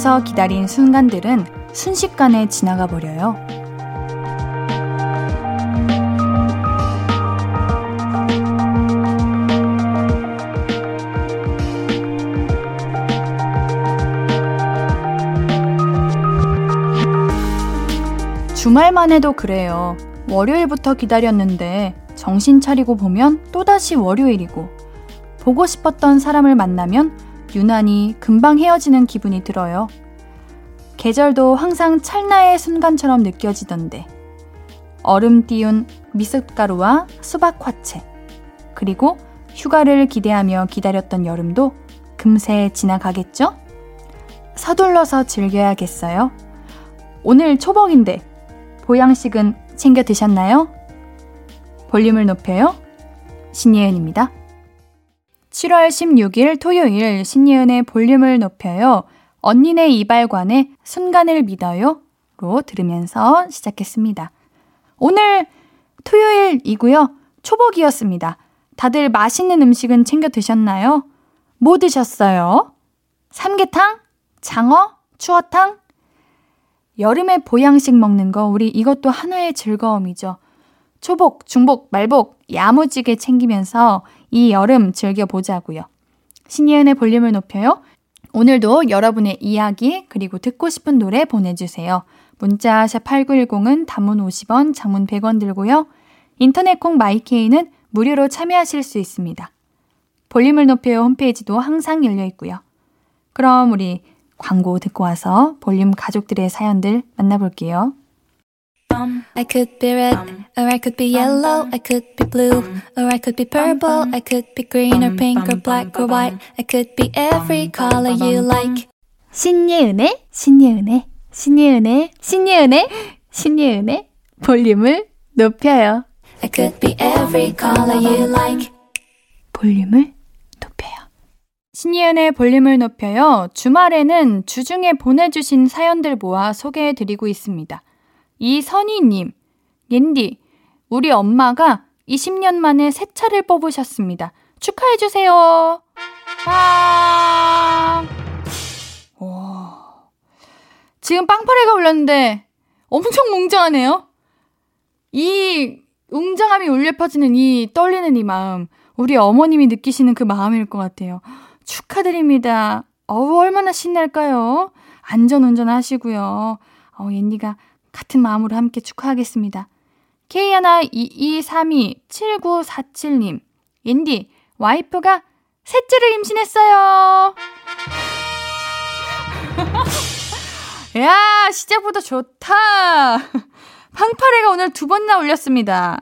기대하면서 기다린 순간들은 순식간에 지나가 버려요. 주말만 해도 그래요. 월요일부터 기다렸는데 정신 차리고 보면 또다시 월요일이고 보고 싶었던 사람을 만나면 유난히 금방 헤어지는 기분이 들어요. 계절도 항상 찰나의 순간처럼 느껴지던데 얼음 띄운 미숫가루와 수박 화채 그리고 휴가를 기대하며 기다렸던 여름도 금세 지나가겠죠? 서둘러서 즐겨야겠어요. 오늘 초복인데 보양식은 챙겨 드셨나요? 볼륨을 높여요. 신예은입니다. 7월 16일 토요일 신예은의 볼륨을 높여요. 언니네 이발관의 순간을 믿어요. 로 들으면서 시작했습니다. 오늘 토요일이고요. 초복이었습니다. 다들 맛있는 음식은 챙겨 드셨나요? 뭐 드셨어요? 삼계탕? 장어? 추어탕? 여름에 보양식 먹는 거 우리 이것도 하나의 즐거움이죠. 초복, 중복, 말복 야무지게 챙기면서 이 여름 즐겨보자고요. 신예은의 볼륨을 높여요. 오늘도 여러분의 이야기 그리고 듣고 싶은 노래 보내주세요. 문자 샵 8910은 단문 50원, 장문 100원 들고요. 인터넷 콩 마이케이는 무료로 참여하실 수 있습니다. 볼륨을 높여요 홈페이지도 항상 열려 있고요. 그럼 우리 광고 듣고 와서 볼륨 가족들의 사연들 만나볼게요. I could be red, or I could be yellow, I could be blue, or I could be purple, I could be green or pink or black or white, I could be every color you like. 신예은의, 신예은의, 신예은의, 신예은의, 신예은의 볼륨을 높여요. I could be every color you like. 볼륨을 높여요. 신예은의 볼륨을 높여요. 주말에는 주중에 보내주신 사연들 모아 소개해드리고 있습니다. 이선희님, 옌디, 우리 엄마가 20년 만에 새 차를 뽑으셨습니다. 축하해주세요. 아, 와. 지금 빵파레가 울렸는데 엄청 웅장하네요. 이 웅장함이 울려 퍼지는 이 떨리는 이 마음, 우리 어머님이 느끼시는 그 마음일 것 같아요. 축하드립니다. 어우, 얼마나 신날까요? 안전 운전하시고요. 어, 옌디가 같은 마음으로 함께 축하하겠습니다. K122327947님, 옌디, 와이프가 셋째를 임신했어요. 야, 시작부터 좋다. 팡파레가 오늘 두 번이나 울렸습니다.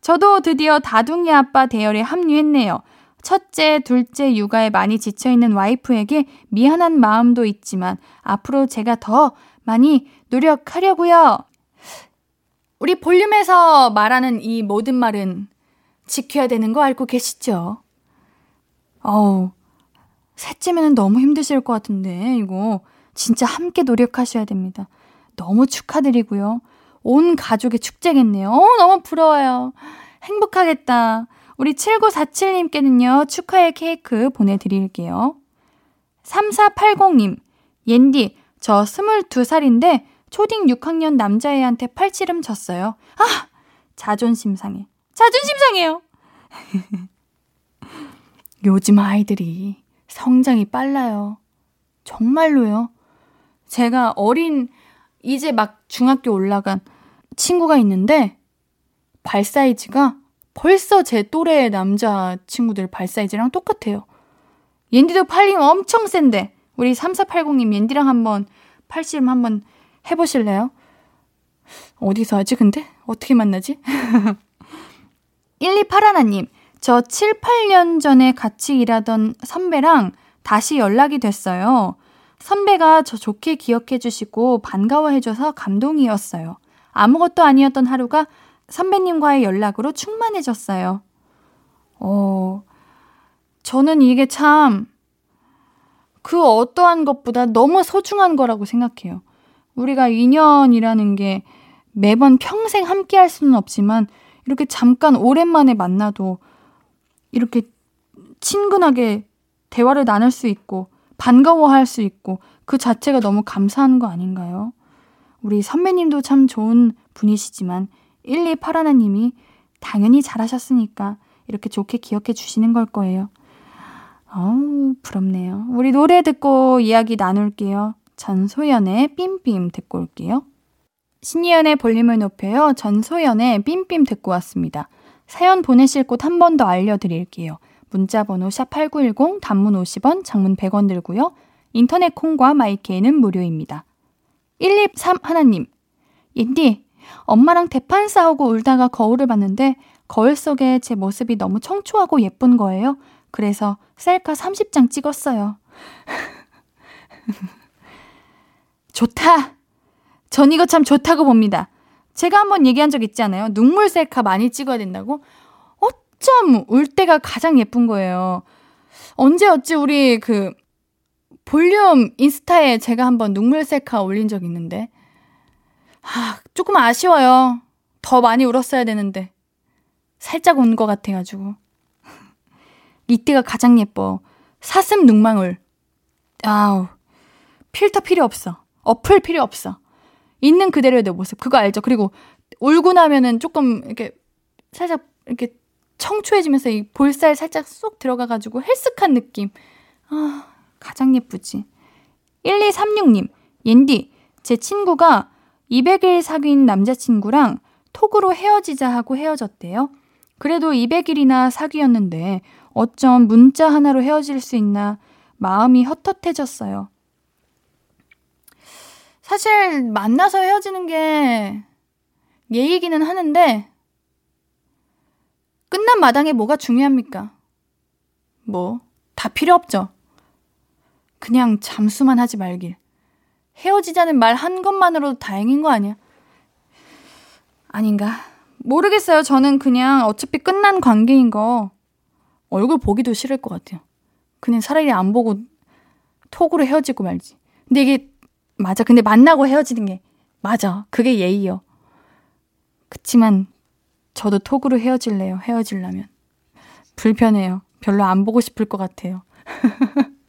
저도 드디어 다둥이 아빠 대열에 합류했네요. 첫째, 둘째 육아에 많이 지쳐있는 와이프에게 미안한 마음도 있지만 앞으로 제가 더 많이 노력하려고요. 우리 볼륨에서 말하는 이 모든 말은 지켜야 되는 거 알고 계시죠? 어우, 셋째면은 너무 힘드실 것 같은데, 이거 진짜 함께 노력하셔야 됩니다. 너무 축하드리고요. 온 가족의 축제겠네요. 어, 너무 부러워요. 행복하겠다. 우리 7947님께는요, 축하의 케이크 보내드릴게요. 3480님, 옌디, 저 22살인데 초딩 6학년 남자애한테 팔찌름 쳤어요. 아! 자존심 상해. 자존심 상해요! 요즘 아이들이 성장이 빨라요. 정말로요. 제가 어린, 이제 막 중학교 올라간 친구가 있는데, 발 사이즈가 벌써 제 또래 남자 친구들 발 사이즈랑 똑같아요. 옌디도 팔림 엄청 센데, 우리 3480님 옌디랑 한번 팔씨름 한번 해보실래요? 어디서 하지, 근데? 어떻게 만나지? 1281님, 저 7, 8년 전에 같이 일하던 선배랑 다시 연락이 됐어요. 선배가 저 좋게 기억해 주시고 반가워해 줘서 감동이었어요. 아무것도 아니었던 하루가 선배님과의 연락으로 충만해졌어요. 어, 저는 이게 참, 그 어떠한 것보다 너무 소중한 거라고 생각해요. 우리가 인연이라는 게 매번 평생 함께 할 수는 없지만, 이렇게 잠깐 오랜만에 만나도 이렇게 친근하게 대화를 나눌 수 있고, 반가워할 수 있고 그 자체가 너무 감사한 거 아닌가요? 우리 선배님도 참 좋은 분이시지만 1281님이 당연히 잘하셨으니까 이렇게 좋게 기억해 주시는 걸 거예요. 어우, 부럽네요. 우리 노래 듣고 이야기 나눌게요. 전소연의 빔빔 듣고 올게요. 신이연의 볼륨을 높여요. 전소연의 빔빔 듣고 왔습니다. 사연 보내실 곳 한 번 더 알려드릴게요. 문자번호 샵8910 단문 50원, 장문 100원 들고요. 인터넷 콩과 마이케이는 무료입니다. 123 하나님, 인디, 엄마랑 대판 싸우고 울다가 거울을 봤는데 거울 속에 제 모습이 너무 청초하고 예쁜 거예요. 그래서 셀카 30장 찍었어요. 좋다! 전 이거 참 좋다고 봅니다. 제가 한번 얘기한 적 있지 않아요? 눈물 셀카 많이 찍어야 된다고? 어쩜 울 때가 가장 예쁜 거예요. 언제 어찌 우리 그 볼륨 인스타에 제가 한번 눈물 셀카 올린 적 있는데. 아, 조금 아쉬워요. 더 많이 울었어야 되는데. 살짝 운것 같아가지고. 이때가 가장 예뻐. 사슴 눈망울. 아우. 필터 필요 없어. 어플 필요 없어. 있는 그대로의 내 모습. 그거 알죠? 그리고 울고 나면은 조금 이렇게 살짝 이렇게 청초해지면서 이 볼살 살짝 쏙 들어가가지고 헬스한 느낌. 아, 가장 예쁘지. 1236님, 옌디, 제 친구가 200일 사귄 남자친구랑 톡으로 헤어지자 하고 헤어졌대요. 그래도 200일이나 사귀었는데 어쩜 문자 하나로 헤어질 수 있나 마음이 헛헛해졌어요. 사실 만나서 헤어지는 게 예의기는 하는데 끝난 마당에 뭐가 중요합니까? 뭐, 다 필요 없죠. 그냥 잠수만 하지 말길. 헤어지자는 말 한 것만으로도 다행인 거 아니야? 아닌가? 모르겠어요. 저는 그냥 어차피 끝난 관계인 거 얼굴 보기도 싫을 것 같아요. 그냥 차라리 안 보고 톡으로 헤어지고 말지. 근데 이게 맞아. 근데 만나고 헤어지는 게 맞아. 그게 예의요. 그치만 저도 톡으로 헤어질래요. 헤어질라면. 불편해요. 별로 안 보고 싶을 것 같아요.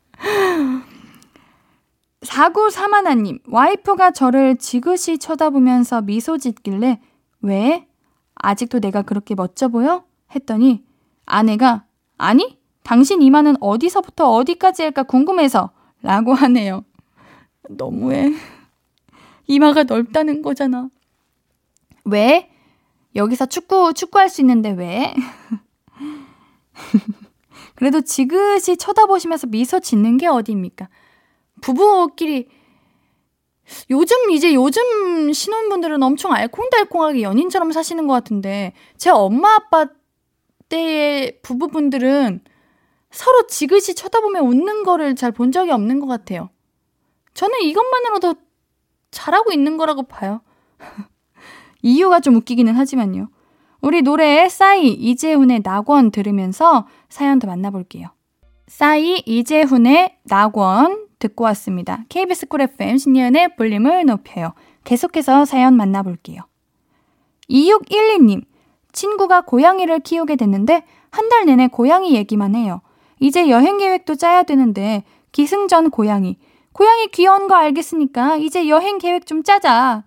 4931님, 와이프가 저를 지그시 쳐다보면서 미소 짓길래, 왜? 아직도 내가 그렇게 멋져 보여? 했더니, 아내가, 아니, 당신 이마는 어디서부터 어디까지 할까 궁금해서, 라고 하네요. 너무해. 이마가 넓다는 거잖아. 왜? 여기서 축구, 축구할 수 있는데 왜? 그래도 지그시 쳐다보시면서 미소 짓는 게 어디입니까? 부부끼리 요즘 이제 요즘 신혼분들은 엄청 알콩달콩하게 연인처럼 사시는 것 같은데 제 엄마 아빠 때의 부부분들은 서로 지그시 쳐다보며 웃는 거를 잘 본 적이 없는 것 같아요. 저는 이것만으로도 잘하고 있는 거라고 봐요. 이유가 좀 웃기기는 하지만요. 우리 노래 싸이 이재훈의 낙원 들으면서 사연 더 만나볼게요. 싸이 이재훈의 낙원 듣고 왔습니다. KBS 쿨 FM 신예은의 볼륨을 높여요. 계속해서 사연 만나볼게요. 2612님, 친구가 고양이를 키우게 됐는데 한 달 내내 고양이 얘기만 해요. 이제 여행 계획도 짜야 되는데 기승전 고양이. 고양이 귀여운 거 알겠으니까 이제 여행 계획 좀 짜자.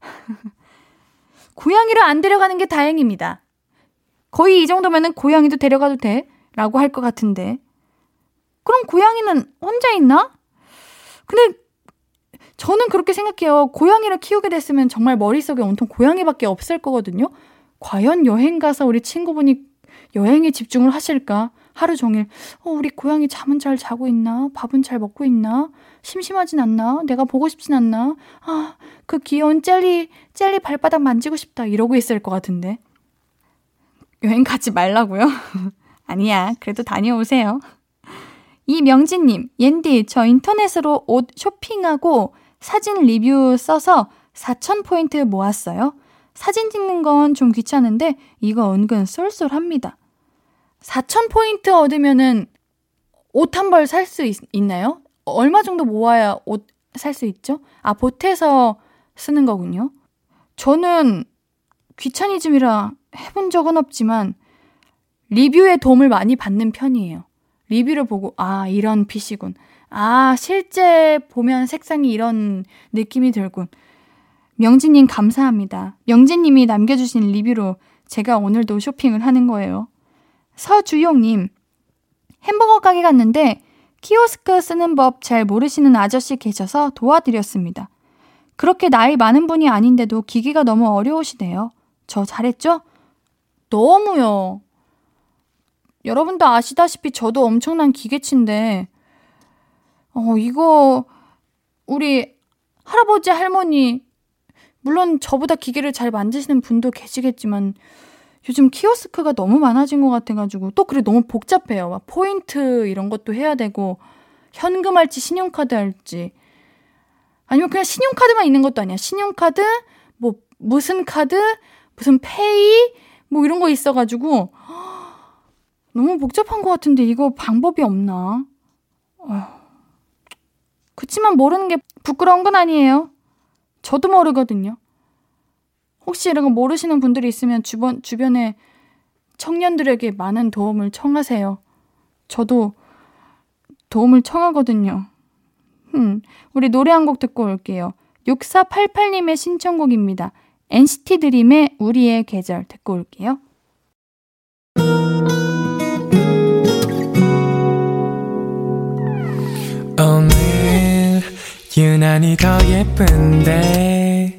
고양이를 안 데려가는 게 다행입니다. 거의 이 정도면은 고양이도 데려가도 돼? 라고 할 것 같은데. 그럼 고양이는 혼자 있나? 근데 저는 그렇게 생각해요. 고양이를 키우게 됐으면 정말 머릿속에 온통 고양이밖에 없을 거거든요. 과연 여행 가서 우리 친구분이 여행에 집중을 하실까? 하루 종일, 어, 우리 고양이 잠은 잘 자고 있나? 밥은 잘 먹고 있나? 심심하진 않나? 내가 보고 싶진 않나? 아, 그 귀여운 젤리, 젤리 발바닥 만지고 싶다. 이러고 있을 것 같은데. 여행 가지 말라고요? 아니야. 그래도 다녀오세요. 이명진님, 옌디, 저 인터넷으로 옷 쇼핑하고 사진 리뷰 써서 4,000포인트 모았어요. 사진 찍는 건 좀 귀찮은데 이거 은근 쏠쏠합니다. 4,000포인트 얻으면은 옷 한 벌 살 수 있나요? 얼마 정도 모아야 옷 살 수 있죠? 아, 보태서 쓰는 거군요. 저는 귀차니즘이라 해본 적은 없지만 리뷰에 도움을 많이 받는 편이에요. 리뷰를 보고, 아, 이런 핏이군. 아, 실제 보면 색상이 이런 느낌이 들군. 명진님 감사합니다. 명진님이 남겨주신 리뷰로 제가 오늘도 쇼핑을 하는 거예요. 서주용님, 햄버거 가게 갔는데 키오스크 쓰는 법 잘 모르시는 아저씨 계셔서 도와드렸습니다. 그렇게 나이 많은 분이 아닌데도 기기가 너무 어려우시대요. 저 잘했죠? 너무요. 여러분도 아시다시피 저도 엄청난 기계치인데, 어, 이거, 우리 할아버지, 할머니, 물론 저보다 기계를 잘 만드시는 분도 계시겠지만, 요즘 키오스크가 너무 많아진 것 같아가지고, 또 그래 너무 복잡해요. 막 포인트 이런 것도 해야 되고, 현금 할지 신용카드 할지, 아니면 그냥 신용카드만 있는 것도 아니야. 신용카드, 뭐, 무슨 카드, 무슨 페이, 뭐 이런 거 있어가지고, 너무 복잡한 것 같은데 이거 방법이 없나? 어휴. 그치만 모르는 게 부끄러운 건 아니에요. 저도 모르거든요. 혹시 이런 거 모르시는 분들이 있으면 주변, 주변에 청년들에게 많은 도움을 청하세요. 저도 도움을 청하거든요. 음, 우리 노래 한 곡 듣고 올게요. 6488님의 신청곡입니다. NCT 드림의 우리의 계절 듣고 올게요. 오늘 유난히 더 예쁜데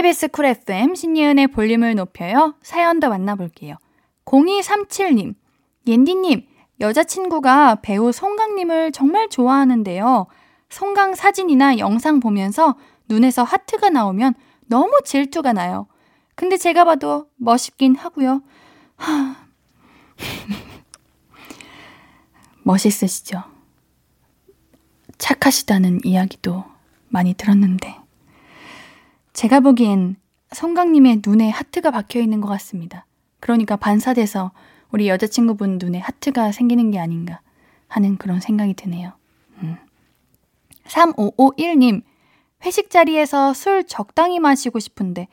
KBS 쿨 FM 신예은의 볼륨을 높여요 사연 더 만나볼게요 0237님 옌디님 여자친구가 배우 송강님을 정말 좋아하는데요 송강 사진이나 영상 보면서 눈에서 하트가 나오면 너무 질투가 나요. 근데 제가 봐도 멋있긴 하고요. 하... 멋있으시죠? 착하시다는 이야기도 많이 들었는데 제가 보기엔 성강님의 눈에 하트가 박혀 있는 것 같습니다. 그러니까 반사돼서 우리 여자친구분 눈에 하트가 생기는 게 아닌가 하는 그런 생각이 드네요. 음. 3551님, 회식 자리에서 술 적당히 마시고 싶은데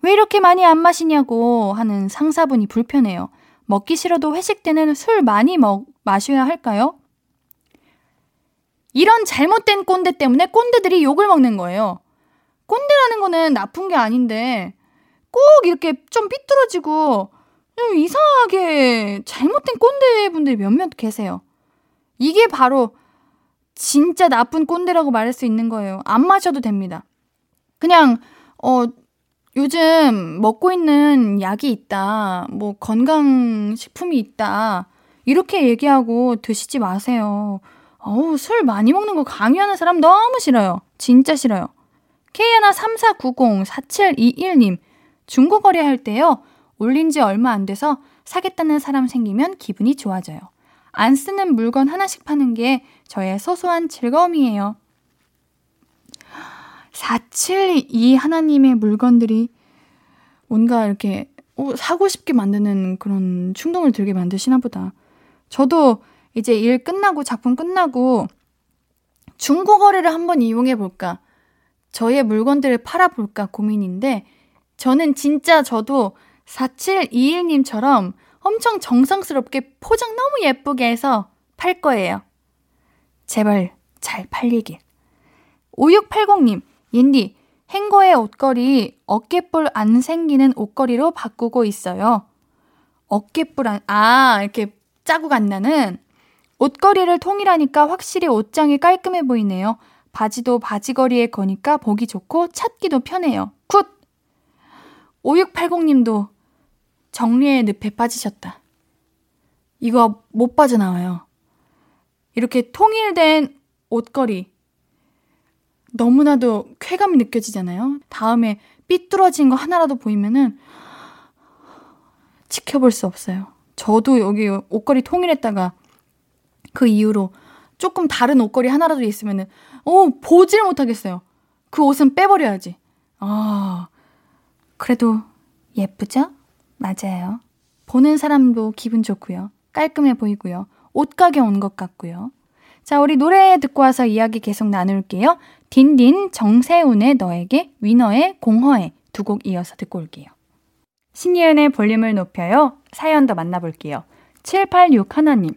왜 이렇게 많이 안 마시냐고 하는 상사분이 불편해요. 먹기 싫어도 회식 때는 술 많이 먹, 마셔야 할까요? 이런 잘못된 꼰대 때문에 꼰대들이 욕을 먹는 거예요. 꼰대라는 거는 나쁜 게 아닌데 꼭 이렇게 좀 삐뚤어지고 좀 이상하게 잘못된 꼰대분들이 몇몇 계세요. 이게 바로 진짜 나쁜 꼰대라고 말할 수 있는 거예요. 안 마셔도 됩니다. 그냥, 어, 요즘 먹고 있는 약이 있다. 뭐, 건강 식품이 있다. 이렇게 얘기하고 드시지 마세요. 어우, 술 많이 먹는 거 강요하는 사람 너무 싫어요. 진짜 싫어요. K134904721님, 중고거래 할 때요. 올린 지 얼마 안 돼서 사겠다는 사람 생기면 기분이 좋아져요. 안 쓰는 물건 하나씩 파는 게 저의 소소한 즐거움이에요. 472 하나님의 물건들이 뭔가 이렇게 어, 사고 싶게 만드는 그런 충동을 들게 만드시나 보다. 저도 이제 일 끝나고 작품 끝나고 중고 거래를 한번 이용해 볼까? 저의 물건들을 팔아 볼까 고민인데 저는 진짜 저도 4721님처럼 엄청 정성스럽게 포장 너무 예쁘게 해서 팔 거예요. 제발 잘 팔리길. 5680님, 옌디, 행거의 옷걸이 어깨뿔 안 생기는 옷걸이로 바꾸고 있어요. 어깨뿔 안, 아, 이렇게 자국 안 나는 옷걸이를 통일하니까 확실히 옷장이 깔끔해 보이네요. 바지도 바지걸이에 거니까 보기 좋고 찾기도 편해요. Good! 5680님도 정리의 늪에 빠지셨다. 이거 못 빠져나와요. 이렇게 통일된 옷걸이. 너무나도 쾌감이 느껴지잖아요. 다음에 삐뚤어진 거 하나라도 보이면은 지켜볼 수 없어요. 저도 여기 옷걸이 통일했다가 그 이후로 조금 다른 옷걸이 하나라도 있으면은 어 보질 못하겠어요. 그 옷은 빼버려야지. 아 그래도 예쁘죠? 맞아요. 보는 사람도 기분 좋고요. 깔끔해 보이고요. 옷가게 온 것 같고요. 자, 우리 노래 듣고 와서 이야기 계속 나눌게요. 딘딘 정세훈의 너에게 위너의 공허해 두곡 이어서 듣고 올게요. 신예은의 볼륨을 높여요. 사연 더 만나볼게요. 786 하나님.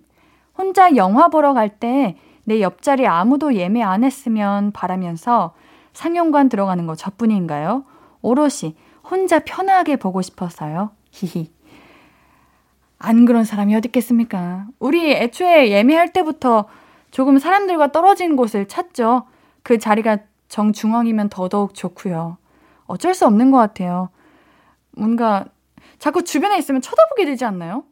혼자 영화 보러 갈 때 내 옆자리 아무도 예매 안 했으면 바라면서 상영관 들어가는 거 저뿐인가요? 오롯이 혼자 편하게 보고 싶었어요. 히히. 안 그런 사람이 어디 있겠습니까? 우리 애초에 예매할 때부터 조금 사람들과 떨어진 곳을 찾죠. 그 자리가 정중앙이면 더더욱 좋고요. 어쩔 수 없는 것 같아요. 뭔가 자꾸 주변에 있으면 쳐다보게 되지 않나요?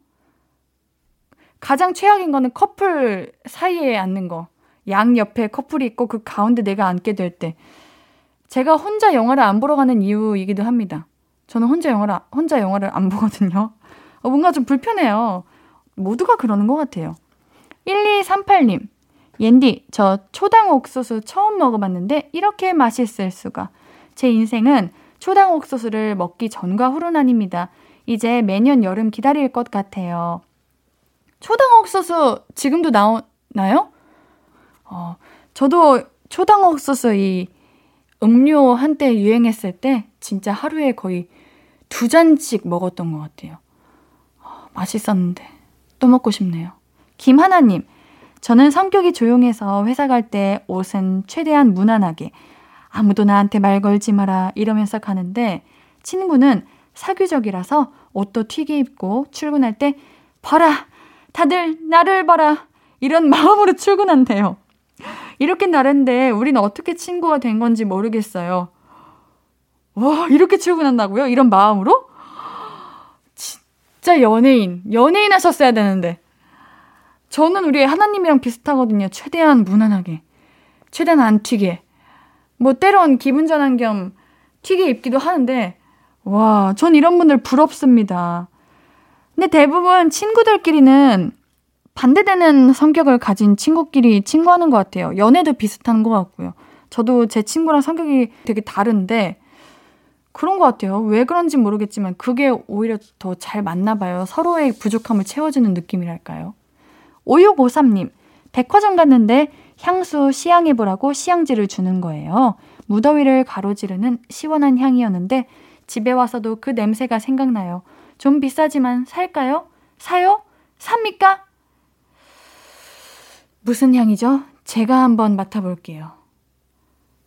가장 최악인 거는 커플 사이에 앉는 거. 양 옆에 커플이 있고 그 가운데 내가 앉게 될 때. 제가 혼자 영화를 안 보러 가는 이유이기도 합니다. 저는 혼자 영화를, 혼자 영화를 안 보거든요. 어, 뭔가 좀 불편해요. 모두가 그러는 것 같아요. 1238님. 옌디, 저 초당 옥수수 처음 먹어봤는데 이렇게 맛있을 수가. 제 인생은 초당 옥수수를 먹기 전과 후로 나뉩니다. 이제 매년 여름 기다릴 것 같아요. 초당 옥수수 지금도 나오나요? 어, 저도 초당 옥수수 이 음료 한때 유행했을 때 진짜 하루에 거의 두 잔씩 먹었던 것 같아요. 어, 맛있었는데 또 먹고 싶네요. 김하나님, 저는 성격이 조용해서 회사 갈 때 옷은 최대한 무난하게 아무도 나한테 말 걸지 마라 이러면서 가는데 친구는 사교적이라서 옷도 튀게 입고 출근할 때 봐라 다들 나를 봐라. 이런 마음으로 출근한대요. 이렇게 나른데 우리는 어떻게 친구가 된 건지 모르겠어요. 와, 이렇게 출근한다고요? 이런 마음으로? 진짜 연예인. 연예인 하셨어야 되는데. 저는 우리 하나님이랑 비슷하거든요. 최대한 무난하게. 최대한 안 튀게. 뭐, 때론 기분 전환 겸 튀게 입기도 하는데, 와, 전 이런 분들 부럽습니다. 근데 대부분 친구들끼리는 반대되는 성격을 가진 친구끼리 친구하는 것 같아요. 연애도 비슷한 것 같고요. 저도 제 친구랑 성격이 되게 다른데 그런 것 같아요. 왜 그런지 모르겠지만 그게 오히려 더 잘 맞나 봐요. 서로의 부족함을 채워주는 느낌이랄까요. 5653님, 백화점 갔는데 향수 시향해보라고 시향지를 주는 거예요. 무더위를 가로지르는 시원한 향이었는데 집에 와서도 그 냄새가 생각나요. 좀 비싸지만 살까요? 사요? 삽니까? 무슨 향이죠? 제가 한번 맡아볼게요.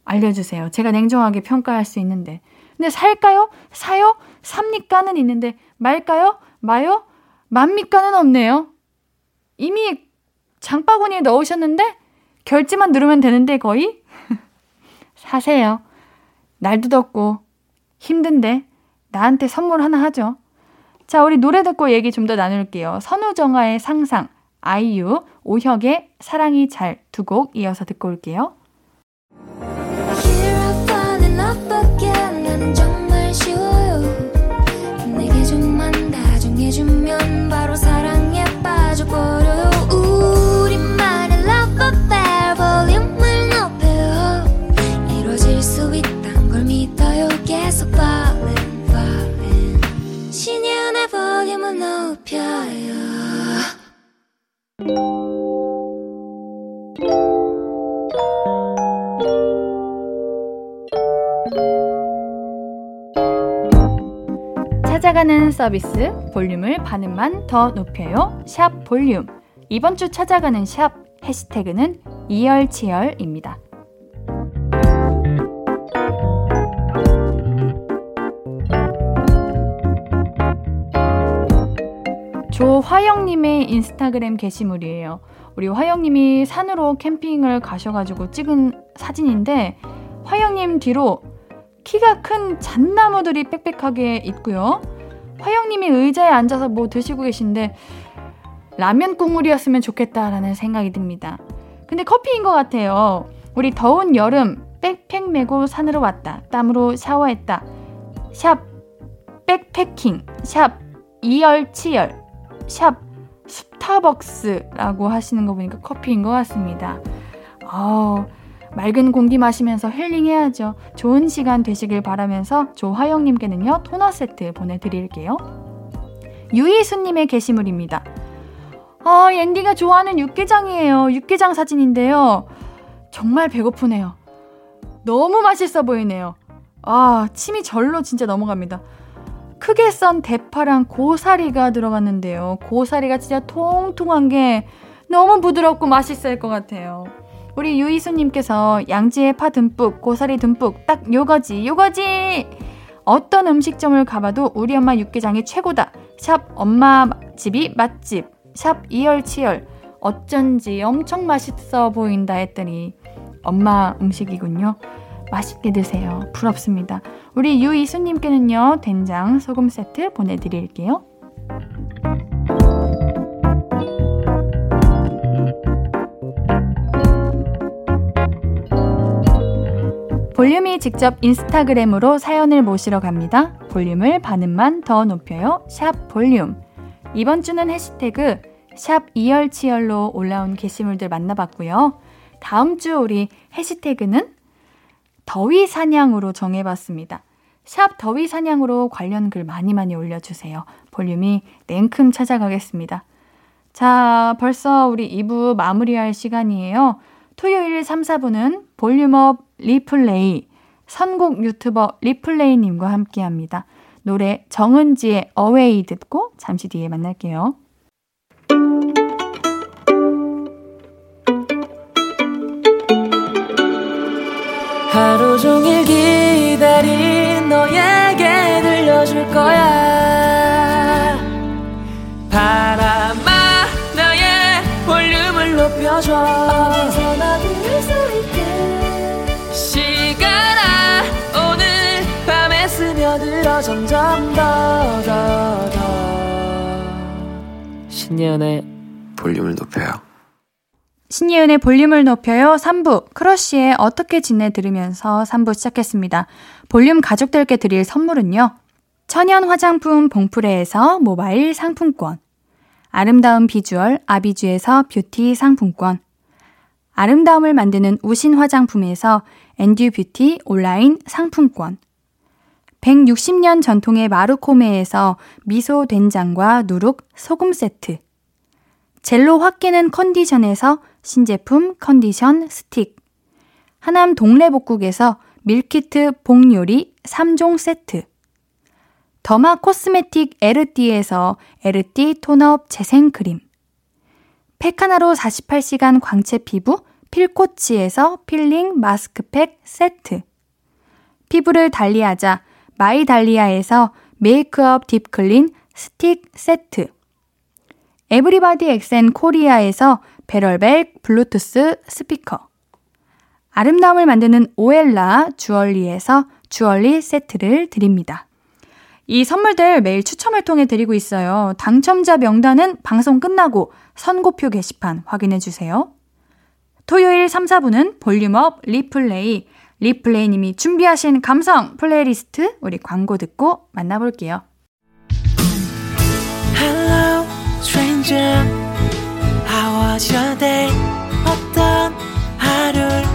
알려주세요. 제가 냉정하게 평가할 수 있는데. 근데 살까요? 사요? 삽니까는 있는데 말까요? 마요? 맙니까는 없네요. 이미 장바구니에 넣으셨는데 결제만 누르면 되는데 거의? 사세요. 날도 덥고 힘든데 나한테 선물 하나 하죠. 자, 우리 노래 듣고 얘기 좀 더 나눌게요. 선우정아의 상상, 아이유, 오혁의 사랑이 잘 두 곡 이어서 듣고 올게요. 서비스 볼륨을 반음만 더 높여요 샵 볼륨 이번 주 찾아가는 샵 해시태그는 이열치열입니다. 조화영님의 인스타그램 게시물이에요. 우리 화영님이 산으로 캠핑을 가셔가지고 찍은 사진인데, 화영님 뒤로 키가 큰 잣나무들이 빽빽하게 있고요. 화영님이 의자에 앉아서 뭐 드시고 계신데, 라면 국물이었으면 좋겠다라는 생각이 듭니다. 근데 커피인 것 같아요. 우리 더운 여름, 백팩 메고 산으로 왔다. 땀으로 샤워했다. 샵 백패킹. 샵 이열치열. 샵 스타벅스라고 하시는 거 보니까 커피인 것 같습니다. 어, 맑은 공기 마시면서 힐링해야죠. 좋은 시간 되시길 바라면서 조화영님께는요, 토너 세트 보내드릴게요. 유이수님의 게시물입니다. 아, 앤디가 좋아하는 육개장이에요. 육개장 사진인데요. 정말 배고프네요. 너무 맛있어 보이네요. 아, 침이 절로 진짜 넘어갑니다. 크게 썬 대파랑 고사리가 들어갔는데요. 고사리가 진짜 통통한 게 너무 부드럽고 맛있을 것 같아요. 우리 유이수님께서 양지에 파 듬뿍, 고사리 듬뿍, 딱 요거지, 요거지! 어떤 음식점을 가봐도 우리 엄마 육개장이 최고다. 샵 엄마 집이 맛집. 샵 이열치열. 어쩐지 엄청 맛있어 보인다 했더니 엄마 음식이군요. 맛있게 드세요. 부럽습니다. 우리 유이수님께는요, 된장 소금 세트 보내드릴게요. 볼륨이 직접 인스타그램으로 사연을 모시러 갑니다. 볼륨을 반음만 더 높여요. 샵 볼륨. 이번 주는 해시태그 샵 이열치열로 올라온 게시물들 만나봤고요. 다음 주 우리 해시태그는 더위 사냥으로 정해봤습니다. 샵 더위 사냥으로 관련 글 많이 많이 올려주세요. 볼륨이 냉큼 찾아가겠습니다. 자, 벌써 우리 2부 마무리할 시간이에요. 토요일 3, 4부는 볼륨업 리플레이, 선곡 유튜버 리플레이님과 함께 합니다. 노래 정은지의 어웨이 듣고 잠시 뒤에 만날게요. 하루 종일 기 높여줘 어디서나 들을 수 있게 시간아 오늘 밤에 스며들어 점점 더 더 더 신예은의 볼륨을 높여요 신예은의 볼륨을 높여요 3부 크러쉬의 어떻게 지내 들으면서 3부 시작했습니다. 볼륨 가족들께 드릴 선물은요. 천연 화장품 봉프레에서 모바일 상품권 아름다운 비주얼 아비주에서 뷰티 상품권. 아름다움을 만드는 우신 화장품에서 엔듀 뷰티 온라인 상품권. 160년 전통의 마루코메에서 미소 된장과 누룩 소금 세트. 젤로 확 깨는 컨디션에서 신제품 컨디션 스틱. 하남 동래복국에서 meal kit 복요리 3종 세트 derma cosmetic 에르띠에서 에르띠 tone up 재생 크림. 팩 하나로 48시간 광채 피부 필코치에서 필링 마스크팩 세트. 피부를 달리하자 마이달리아에서 메이크업 deep clean 스틱 세트. 에브리바디 엑센 코리아에서 barrel bag 블루투스 스피커. 아름다움을 만드는 오엘라 주얼리에서 주얼리 세트를 드립니다. 이 선물들 매일 추첨을 통해 드리고 있어요. 당첨자 명단은 방송 끝나고 선곡표 게시판 확인해 주세요. 토요일 3, 4부는 볼륨업 리플레이 리플레이님이 준비하신 감성 플레이리스트 우리 광고 듣고 만나볼게요. Hello, stranger. How was your day? 어떤 하루를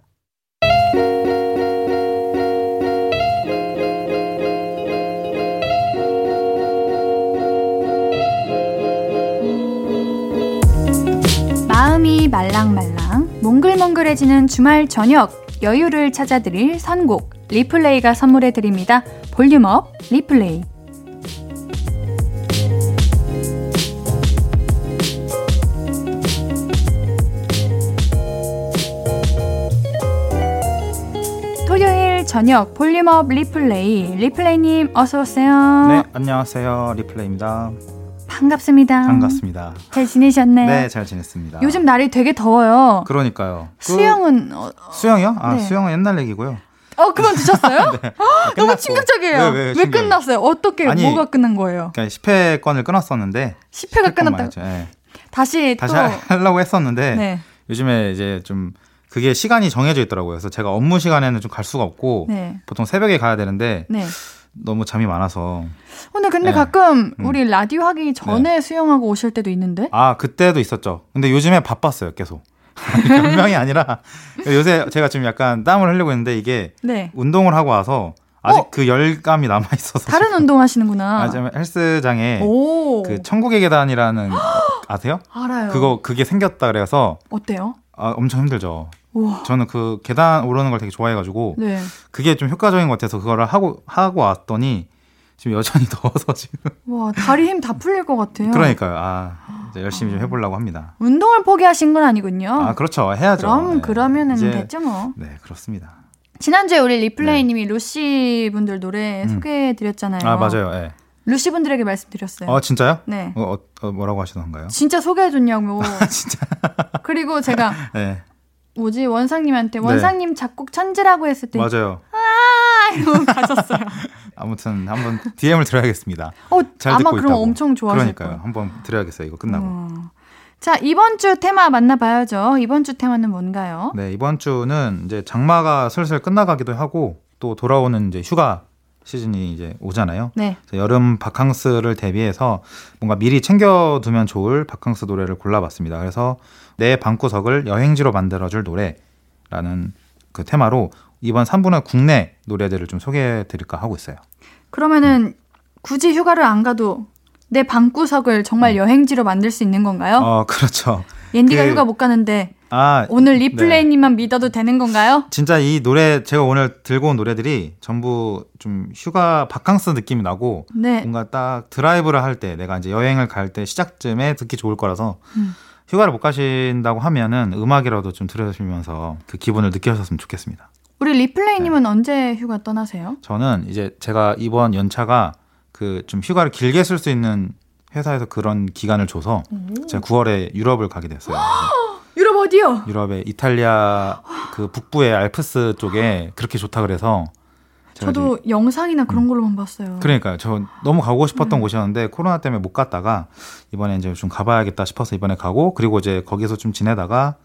마음이 말랑말랑 몽글몽글해지는 주말 저녁 여유를 찾아드릴 선곡 리플레이가 선물해 드립니다. 볼륨업 리플레이 저녁 볼륨업 리플레이 리플레이님 어서 오세요. 네, 안녕하세요. 리플레이입니다. 반갑습니다. 반갑습니다. 잘 지내셨나요? 네, 잘 지냈습니다. 요즘 날이 되게 더워요. 그러니까요. 그 수영은 어, 수영이요? 아, 네. 수영은 옛날 얘기고요. 어 그만 두셨어요? 네. 너무 끝났고. 충격적이에요. 왜, 왜, 왜, 끝났어요? 어떻게 아니, 뭐가 끝난 거예요? 그러니까 10회권을 끊었었는데 10회가 끝났다. 죠 예. 다시 다시 또 하려고 했었는데 네. 요즘에 이제 좀 그게 시간이 정해져 있더라고요. 그래서 제가 업무 시간에는 좀 갈 수가 없고 네. 보통 새벽에 가야 되는데 네. 너무 잠이 많아서 근데 근데 네. 가끔 음. 우리 라디오 하기 전에 수영하고 오실 때도 있는데. 아 그때도 있었죠. 근데 요즘에 바빴어요, 계속. 변명이 아니라 요새 제가 지금 약간 땀을 흘리고 있는데 이게 네. 운동을 하고 와서 아직 어? 그 열감이 남아 있어서 다른 운동 하시는구나. 아, 지금 헬스장에 오. 그 천국의 계단이라는 아세요? 알아요. 그거 그게 생겼다 그래서 어때요? 아, 엄청 힘들죠. 우와. 저는 그 계단 오르는 걸 되게 좋아해가지고 네. 그게 좀 효과적인 것 같아서 그거를 하고 하고 왔더니 지금 여전히 더워서 지금 와, 다리 힘 다 풀릴 것 같아요. 그러니까요. 아 이제 열심히 좀 해보려고 합니다. 운동을 포기하신 건 아니군요. 아 그렇죠. 해야죠. 그럼 네. 그러면은 이제- 됐죠 뭐. 네 그렇습니다. 지난주에 우리 리플레이님이 루시 분들 노래 음. 소개해 드렸잖아요. 아 맞아요. 예. 루시 분들에게 말씀드렸어요. 어 진짜요? 네. 어, 어, 어, 뭐라고 하시던가요? 진짜 소개해 줬냐고. 진짜. 그리고 제가 네 뭐지 원상님한테 네. 원상님 작곡 천지라고 했을 때 맞아요. 아, 이러고 가셨어요. 아무튼 한번 DM을 드려야겠습니다. 어, 잘 아마 그럼 있다고. 엄청 좋아하실 그러니까요. 거예요. 한번 드려야겠어요. 이거 끝나고. 어. 자, 이번 주 테마 만나봐야죠. 이번 주 테마는 뭔가요? 네, 이번 주는 이제 장마가 슬슬 끝나가기도 하고 또 돌아오는 이제 휴가 시즌이 이제 오잖아요. 네. 여름 바캉스를 대비해서 뭔가 미리 챙겨두면 좋을 바캉스 노래를 골라봤습니다. 그래서 내 방구석을 여행지로 만들어줄 노래라는 그 테마로 이번 3부는 국내 노래들을 좀 소개해드릴까 하고 있어요. 그러면은 굳이 휴가를 안 가도 내 방구석을 정말 여행지로 만들 수 있는 건가요? 음. 어, 그렇죠. 옌디가 그- 휴가 못 가는데 아, 오늘 네. 리플레이님만 믿어도 되는 건가요? 진짜 이 노래 제가 오늘 들고 온 노래들이 전부 좀 휴가 바캉스 느낌이 나고 네. 뭔가 딱 드라이브를 할 때 내가 이제 여행을 갈 때 시작쯤에 듣기 좋을 거라서 음. 휴가를 못 가신다고 하면은 음악이라도 좀 들으시면서 그 기분을 느끼셨으면 좋겠습니다. 우리 리플레이님은 네. 언제 휴가 떠나세요? 저는 이제 제가 이번 연차가 그 좀 휴가를 길게 쓸 수 있는 회사에서 그런 기간을 줘서 제가 9월에 유럽을 가게 됐어요. 유럽 어디요? 유럽의 이탈리아 그 북부의 알프스 쪽에 그렇게 좋다 그래서 저도 영상이나 그런 걸로만 봤어요. 그러니까요. 저 너무 가고 싶었던 음. 곳이었는데 코로나 때문에 못 갔다가 이번에 이제 좀 가봐야겠다 싶어서 이번에 가고 그리고 이제 거기서 좀 지내다가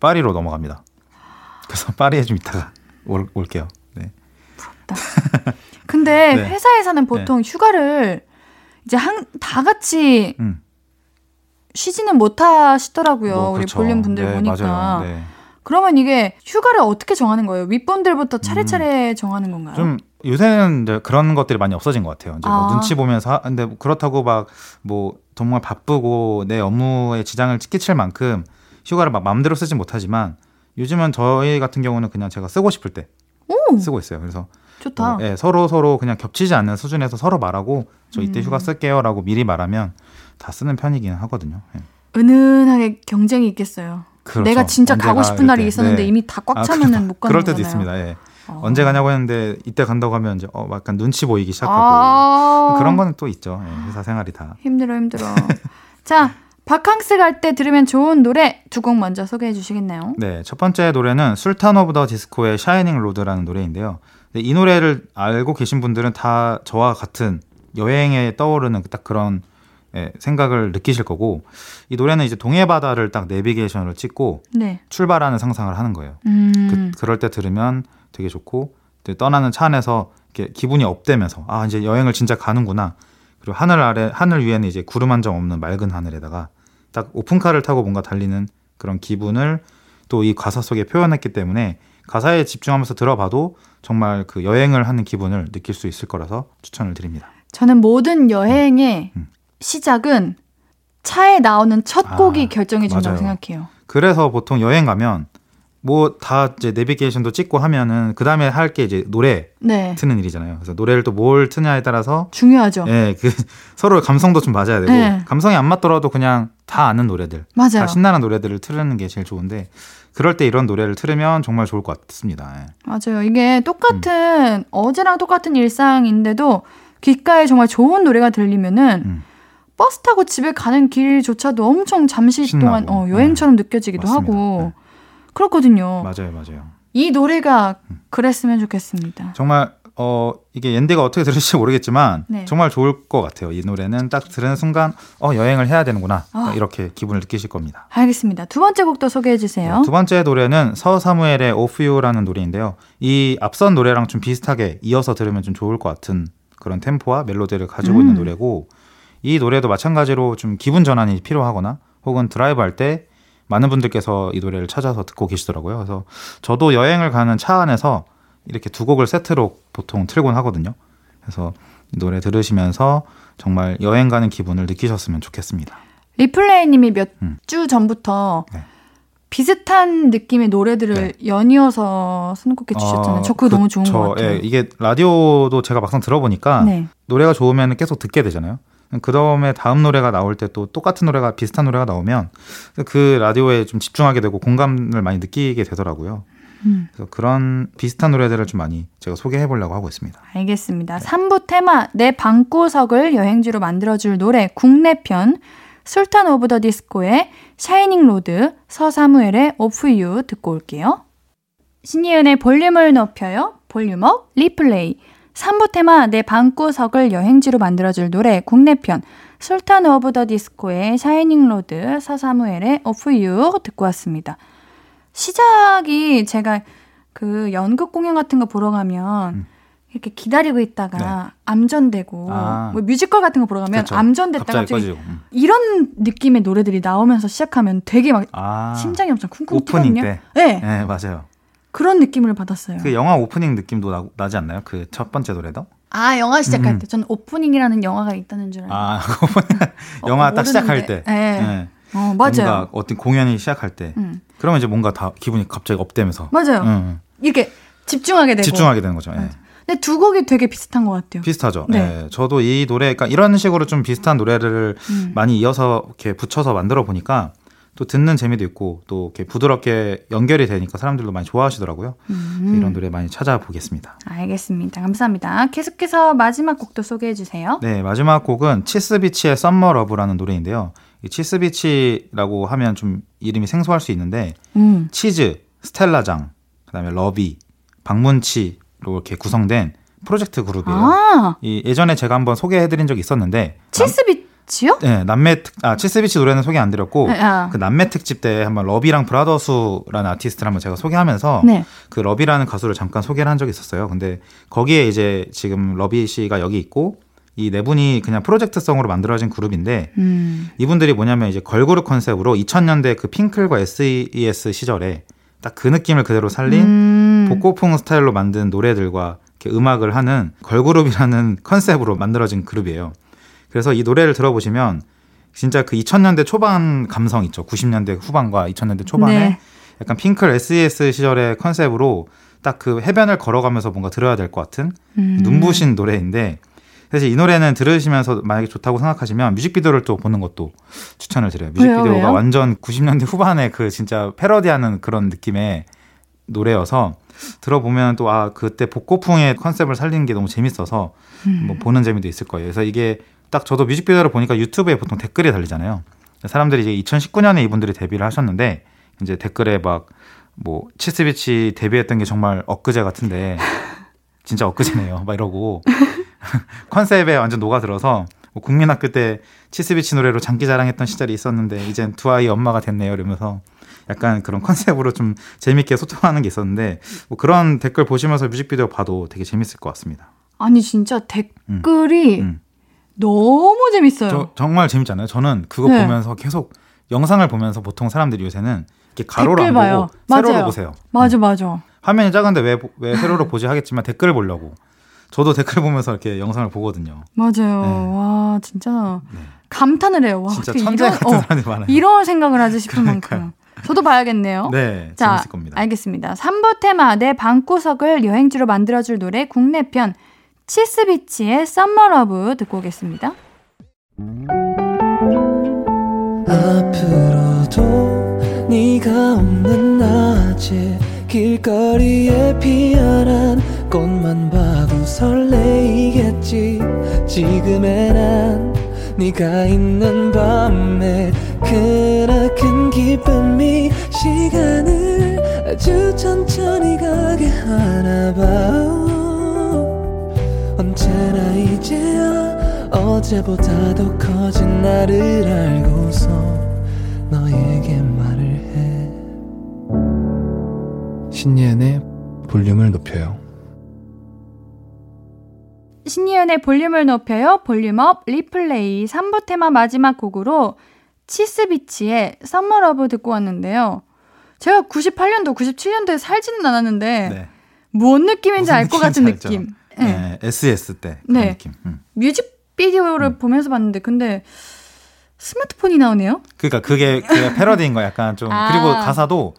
파리로 넘어갑니다. 그래서 파리에 좀 있다가 올, 올게요. 네. 근데 네. 회사에서는 보통 휴가를 이제 한 다 같이 음. 쉬지는 못하시더라고요. 뭐 우리 그렇죠. 볼륨 분들 네, 보니까. 맞아요. 네. 그러면 이게 휴가를 어떻게 정하는 거예요? 윗분들부터 차례차례 정하는 건가요? 음. 좀 요새는 이제 그런 것들이 많이 없어진 것 같아요. 이제 뭐 아. 눈치 보면서 하- 근데 그렇다고 막 뭐 정말 바쁘고 내 업무에 지장을 끼칠 만큼 휴가를 막 마음대로 쓰진 못하지만 요즘은 저희 같은 경우는 그냥 제가 쓰고 싶을 때 오, 쓰고 있어요. 그래서 좋다. 뭐, 예, 서로 서로 그냥 겹치지 않는 수준에서 서로 말하고 저 이때 음. 휴가 쓸게요라고 미리 말하면 다 쓰는 편이긴 하거든요. 예. 은은하게 경쟁이 있겠어요. 그렇죠. 내가 진짜 가고 싶은 날이. 있었는데 네. 이미 다꽉 아, 차면은 그럴- 못 가는 그럴 때도 거잖아요. 있습니다. 예. 어. 언제 가냐고 했는데 이때 간다고 하면 이제 어 약간 눈치 보이기 시작하고 아, 그런 거는 또 있죠. 예, 회사 생활이 다. 힘들어 힘들어. 자, 바캉스 갈 때 들으면 좋은 노래 두 곡 먼저 소개해 주시겠나요? 네, 첫 번째 노래는 술탄 오브 더 디스코의 Shining Road라는 노래인데요. 네, 이 노래를 알고 계신 분들은 다 저와 같은 여행에 떠오르는 딱 그런 예, 생각을 느끼실 거고 이 노래는 이제 동해 바다를 딱 내비게이션으로 찍고 네. 출발하는 상상을 하는 거예요. 음. 그, 그럴 때 들으면 되게 좋고 떠나는 차 안에서 이렇게 기분이 up되면서 아 이제 여행을 진짜 가는구나. 그리고 하늘 아래 하늘 위에는 이제 구름 한 점 없는 맑은 하늘에다가 딱 오픈카를 타고 뭔가 달리는 그런 기분을 또 이 가사 속에 표현했기 때문에 가사에 집중하면서 들어봐도 정말 그 여행을 하는 기분을 느낄 수 있을 거라서 추천을 드립니다. 저는 모든 여행의 음. 시작은 차에 나오는 첫 아, 곡이 결정해 준다고 맞아요. 생각해요. 그래서 보통 여행 가면 뭐 다 이제 내비게이션도 찍고 하면은 그 다음에 할 게 이제 노래 네. 트는 일이잖아요. 그래서 노래를 또 뭘 트냐에 따라서 중요하죠. 예, 그 서로 감성도 좀 맞아야 되고 네. 감성이 안 맞더라도 그냥 다 아는 노래들, 맞아요. 다 신나는 노래들을 틀는 게 제일 좋은데 그럴 때 이런 노래를 틀으면 정말 좋을 것 같습니다. 예. 맞아요. 이게 음. 똑같은 어제랑 똑같은 일상인데도 귓가에 정말 좋은 노래가 들리면은 음. 버스 타고 집에 가는 길조차도 엄청 잠시 신나고. 동안 어, 여행처럼 느껴지기도 맞습니다. 하고 그렇거든요. 맞아요, 맞아요. 이 노래가 그랬으면 좋겠습니다. 정말 어 이게 옌디가 어떻게 들을지 모르겠지만 네. 정말 좋을 것 같아요. 이 노래는 딱 들은 순간 어 여행을 해야 되는구나 아. 이렇게 기분을 느끼실 겁니다. 알겠습니다. 두 번째 곡도 소개해 주세요. 네, 두 번째 노래는 서 사무엘의 Off You라는 노래인데요. 이 앞선 노래랑 좀 비슷하게 이어서 들으면 좀 좋을 것 같은 그런 템포와 멜로디를 가지고 있는 음. 노래고 이 노래도 마찬가지로 좀 기분 전환이 필요하거나 혹은 드라이브 할 때 많은 분들께서 이 노래를 찾아서 듣고 계시더라고요. 그래서 저도 여행을 가는 차 안에서 이렇게 두 곡을 세트로 보통 틀곤 하거든요. 그래서 이 노래 들으시면서 정말 여행 가는 기분을 느끼셨으면 좋겠습니다. 리플레이님이 몇 음. 주 전부터 네. 비슷한 느낌의 노래들을 네. 연이어서 선곡해 주셨잖아요. 어, 저 그거 너무 좋은 그쵸. 것 같아요. 예, 이게 라디오도 제가 막상 들어보니까 네. 노래가 좋으면 계속 듣게 되잖아요. 그 다음에 다음 노래가 나올 때 또 똑같은 노래가 비슷한 노래가 나오면 그 라디오에 좀 집중하게 되고 공감을 많이 느끼게 되더라고요. 음. 그래서 그런 비슷한 노래들을 좀 많이 제가 소개해 보려고 하고 있습니다. 알겠습니다. 3부 테마 내 방구석을 여행지로 만들어 줄 노래 국내 편 술탄 오브 더 디스코의 Shining Road 서사무엘의 Off You 듣고 올게요. 신예은의 볼륨을 높여요. 볼륨업 리플레이 3부 테마 내 방구석을 여행지로 만들어줄 노래 국내 편 술탄 오브 더 디스코의 Shining Road 서사무엘의 Off You 듣고 왔습니다. 시작이 제가 그 연극 공연 같은 거 보러 가면 음. 이렇게 기다리고 있다가 암전되고 아. 뭐 뮤지컬 같은 거 보러 가면 그렇죠. 암전됐다가 갑자기 갑자기. 음. 이런 느낌의 노래들이 나오면서 시작하면 되게 막 아, 심장이 엄청 쿵쿵 뛰거든요. 때. 네, 네, 맞아요. 그런 느낌을 받았어요. 그 영화 오프닝 느낌도 나, 나지 않나요? 그 첫 번째 노래도? 아 영화 시작할 음. 때 저는 오프닝이라는 영화가 있다는 줄 알아요. 아, 오프닝 영화 어, 딱 시작할 모르는데. 때. 네. 네. 어 뭔가 맞아요. 어떤 공연이 시작할 때. 음. 그러면 이제 뭔가 다 기분이 갑자기 업되면서 맞아요. 응, 이렇게 집중하게 응. 되고. 집중하게 되는 거죠. 예. 근데 두 곡이 되게 비슷한 것 같아요. 비슷하죠. 네. 예. 저도 이 노래, 그러니까 이런 식으로 좀 비슷한 노래를 음. 많이 이어서 이렇게 붙여서 만들어 보니까 또 듣는 재미도 있고 또 이렇게 부드럽게 연결이 되니까 사람들도 많이 좋아하시더라고요. 음. 이런 노래 많이 찾아보겠습니다. 알겠습니다. 감사합니다. 계속해서 마지막 곡도 소개해 주세요. 네, 마지막 곡은 치스비치의 Summer Love라는 노래인데요. 이 치스비치라고 하면 좀 이름이 생소할 수 있는데 음. 치즈, 스텔라장, 그다음에 러비, 박문치로 이렇게 구성된 프로젝트 그룹이에요. 아 이 예전에 제가 한번 소개해드린 적이 있었는데 치스비 남, 네, 남매 특, 아 치스비치 노래는 소개 안 드렸고 네, 아. 그 남매 특집 때 한번 러비랑 브라더스라는 아티스트를 한번 제가 소개하면서 네. 그 러비라는 가수를 잠깐 소개를 한 적이 있었어요. 근데 거기에 이제 지금 러비 씨가 여기 있고 이 네 분이 그냥 프로젝트성으로 만들어진 그룹인데 음. 이분들이 뭐냐면 이제 걸그룹 컨셉으로 2000년대 그 핑클과 SES 시절에 딱 그 느낌을 그대로 살린 음. 복고풍 스타일로 만든 노래들과 이렇게 음악을 하는 걸그룹이라는 컨셉으로 만들어진 그룹이에요. 그래서 이 노래를 들어보시면 진짜 그 2000년대 초반 감성 있죠. 90년대 후반과 2000년대 초반에 네. 약간 핑클 SES 시절의 컨셉으로 딱 그 해변을 걸어가면서 뭔가 들어야 될 것 같은 음. 눈부신 노래인데 사실 이 노래는 들으시면서 만약에 좋다고 생각하시면 뮤직비디오를 또 보는 것도 추천을 드려요. 왜요? 뮤직비디오가 왜요? 완전 90년대 후반에 그 진짜 패러디하는 그런 느낌의 노래여서 들어보면 또 아 그때 복고풍의 컨셉을 살리는 게 너무 재밌어서 음. 뭐 보는 재미도 있을 거예요. 그래서 이게 딱 저도 뮤직비디오를 보니까 유튜브에 보통 댓글이 달리잖아요. 사람들이 이제 2019년에 이분들이 데뷔를 하셨는데 이제 댓글에 막 뭐 치스비치 데뷔했던 게 정말 엊그제 같은데 진짜 엊그제네요. 막 이러고 컨셉에 완전 녹아들어서 뭐 국민학교 때 치스비치 노래로 장기자랑했던 시절이 있었는데 이젠 두 아이 엄마가 됐네요. 이러면서 약간 그런 컨셉으로 좀 재밌게 소통하는 게 있었는데 뭐 그런 댓글 보시면서 뮤직비디오 봐도 되게 재밌을 것 같습니다. 아니 진짜 댓글이 음. 너무 재밌어요. 저 정말 재밌잖아요. 저는 그거 네. 보면서 계속 영상을 보면서 보통 사람들이 요새는 이렇게 가로로 안 봐요. 보고 세로로 맞아요. 보세요. 맞아 맞아. 화면이 작은데 왜, 왜 세로로 보지 하겠지만 댓글을 보려고. 저도 댓글 보면서 이렇게 영상을 보거든요. 맞아요. 네. 와 진짜 네. 감탄을 해요. 와 진짜 천재 이런, 같은 어, 사람들이 많아요. 이런 생각을 하지 싶은 그러니까요. 만큼. 저도 봐야겠네요. 네, 자, 재밌을 겁니다. 알겠습니다. 3부 테마 내 방구석을 여행지로 만들어줄 노래 국내편 치스비치의 썸머러브 듣고 오겠습니다. 앞으로도 네가 없는 낮에 길거리에 피어난 꽃만 봐도 설레이겠지 지금의 난 네가 있는 밤에 그나큰 기쁨이 시간을 아주 천천히 가게 하나 봐 언제나 이제야 어제보다 더 커진 나를 알고서 너에게 말을 해 신예은의 볼륨을 높여요 신예은의 볼륨을 높여요. 볼륨업 리플레이 3부 테마 마지막 곡으로 치스비치의 Summer Love 듣고 왔는데요. 제가 98년도, 97년도에 살지는 않았는데 네. 뭔 느낌인지 알 것 같은. 느낌. 네. 네, SS 때 그런 네. 느낌. 음. 뮤직비디오를 보면서 봤는데 근데 스마트폰이 나오네요. 그러니까 그게 그게 패러디인 거야. 약간 좀 아. 그리고 가사도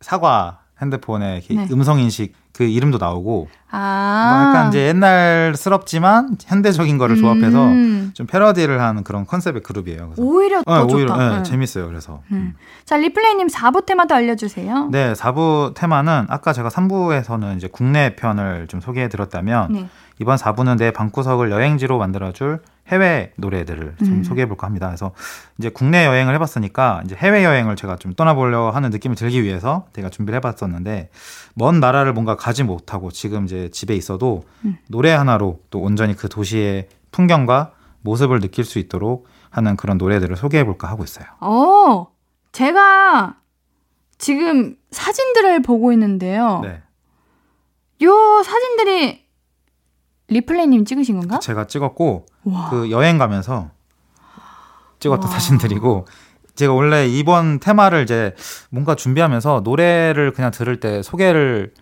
사과 핸드폰에 네. 음성 인식 그 이름도 나오고 아. 뭐 약간 이제 옛날스럽지만 현대적인 거를 조합해서 음. 좀 패러디를 하는 그런 컨셉의 그룹이에요. 그래서 오히려 더 어, 오히려 좋다. 네, 네. 재밌어요. 그래서 음. 자, 리플레이님 4부 테마도 알려주세요. 네, 4부 테마는 아까 제가 3부에서는 이제 국내 편을 좀 소개해 드렸다면 네. 이번 4부는 내 방구석을 여행지로 만들어줄 해외 노래들을 좀 음. 소개해 볼까 합니다. 그래서 이제 국내 여행을 해봤으니까 이제 해외 여행을 제가 좀 떠나보려 하는 느낌을 들기 위해서 제가 준비를 해봤었는데 먼 나라를 뭔가 가지 못하고 지금 이제 집에 있어도 음. 노래 하나로 또 온전히 그 도시의 풍경과 모습을 느낄 수 있도록 하는 그런 노래들을 소개해 볼까 하고 있어요. 어, 제가 지금 사진들을 보고 있는데요. 네, 요 사진들이 리플레이님 찍으신 건가? 제가 찍었고 와. 그 여행 가면서 찍었던 와. 사진들이고 제가 원래 이번 테마를 이제 뭔가 준비하면서 노래를 그냥 들을 때 소개를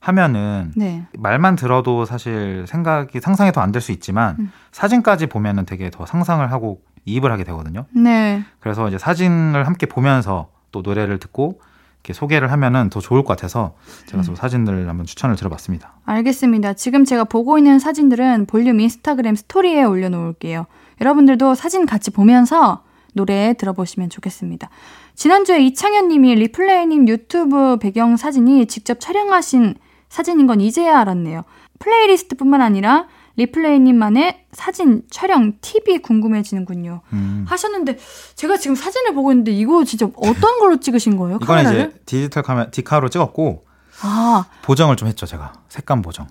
하면은 네. 말만 들어도 사실 생각이 상상이 더 안 될 수 있지만 음. 사진까지 보면은 되게 더 상상을 하고 이입을 하게 되거든요. 네. 그래서 이제 사진을 함께 보면서 또 노래를 듣고 이렇게 소개를 하면은 더 좋을 것 같아서 제가 음. 또 사진들을 한번 추천을 드려봤습니다. 알겠습니다. 지금 제가 보고 있는 사진들은 볼륨 인스타그램 스토리에 올려놓을게요. 여러분들도 사진 같이 보면서 노래 들어보시면 좋겠습니다. 지난주에 이창현 님이 리플레이님 유튜브 배경 사진이 직접 촬영하신 사진인 건 이제야 알았네요. 플레이리스트뿐만 아니라 리플레이님만의 사진 촬영 팁이 궁금해지는군요. 음. 하셨는데 제가 지금 사진을 보고 있는데 이거 진짜 어떤 걸로 찍으신 거예요? 이거는 카메라를? 이제 디지털 카메라 디카로 찍었고 아 보정을 좀 했죠 제가 색감 보정.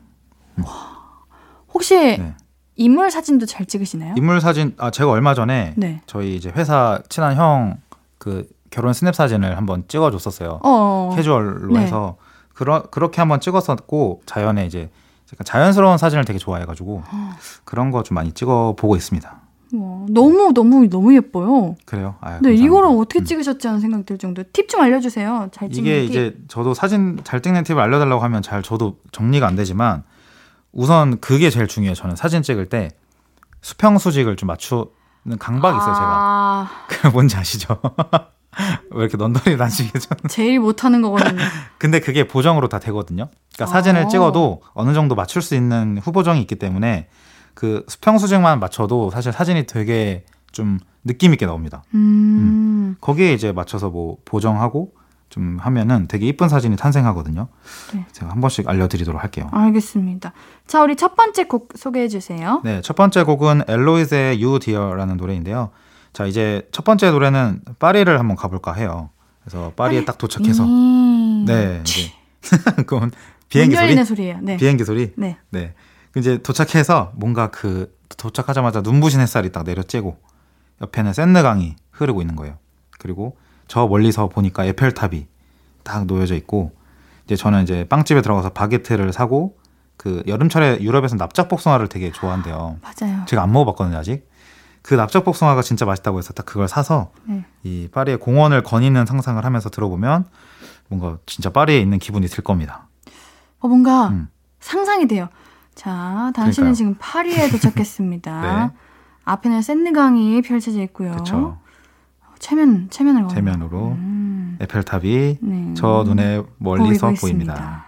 혹시 네. 인물 사진도 잘 찍으시나요? 인물 사진 아 제가 얼마 전에 네. 저희 이제 회사 친한 형 그 결혼 스냅 사진을 한번 찍어줬었어요. 어. 캐주얼로 네. 해서 그러, 그렇게 한번 찍었었고 자연에 이제 제가 자연스러운 사진을 되게 좋아해가지고 그런 거 좀 많이 찍어 보고 있습니다. 와, 너무 너무 너무 예뻐요. 그래요? 아유, 네, 감사합니다. 이거를 어떻게 음. 찍으셨지 하는 생각 들 정도. 팁 좀 알려주세요. 잘 찍는 이게 팁. 이제 저도 사진 잘 찍는 팁을 알려달라고 하면 잘 저도 정리가 안 되지만 우선 그게 제일 중요해요. 저는 사진 찍을 때 수평 수직을 좀 맞추는 강박이 있어요. 제가 아, 그 뭔지 아시죠? 왜 이렇게 넌더리 나시겠죠? 제일 못하는 거거든요. 근데 그게 보정으로 다 되거든요. 그러니까 아. 사진을 찍어도 어느 정도 맞출 수 있는 후보정이 있기 때문에 그 수평 수직만 맞춰도 사실 사진이 되게 좀 느낌 있게 나옵니다. 음, 거기에 이제 맞춰서 뭐 보정하고 좀 하면은 되게 이쁜 사진이 탄생하거든요. 네. 제가 한 번씩 알려드리도록 할게요. 알겠습니다. 자, 우리 첫 번째 곡 소개해 주세요. 네, 첫 번째 곡은 엘로이즈의 You Dear라는 노래인데요. 자, 이제 첫 번째 노래는 파리를 한번 가볼까 해요. 그래서 파리에 딱 도착해서 음. 네, 이제 그건 문 비행기 소리, 소리예요. 네. 비행기 소리. 네. 네. 이제 도착해서 뭔가 그 도착하자마자 눈부신 햇살이 딱 내려쬐고 옆에는 샌드강이 흐르고 있는 거예요. 그리고 저 멀리서 보니까 에펠탑이 딱 놓여져 있고 이제 저는 이제 빵집에 들어가서 바게트를 사고 그 여름철에 유럽에서 납작 복숭아를 되게 좋아한대요. 맞아요. 제가 안 먹어봤거든요 아직. 그 납작 복숭아가 진짜 맛있다고 해서 딱 그걸 사서 네. 이 파리의 공원을 거니는 상상을 하면서 들어보면 뭔가 진짜 파리에 있는 기분이 들 겁니다. 어, 뭔가 음. 상상이 돼요. 자, 당신은 그러니까요. 지금 파리에 도착했습니다. 네. 앞에는 샌드강이 펼쳐져 있고요. 그렇죠. 체면 체면을 대면으로 음, 에펠탑이 네. 저 눈에 멀리서 보입니다. 있습니다.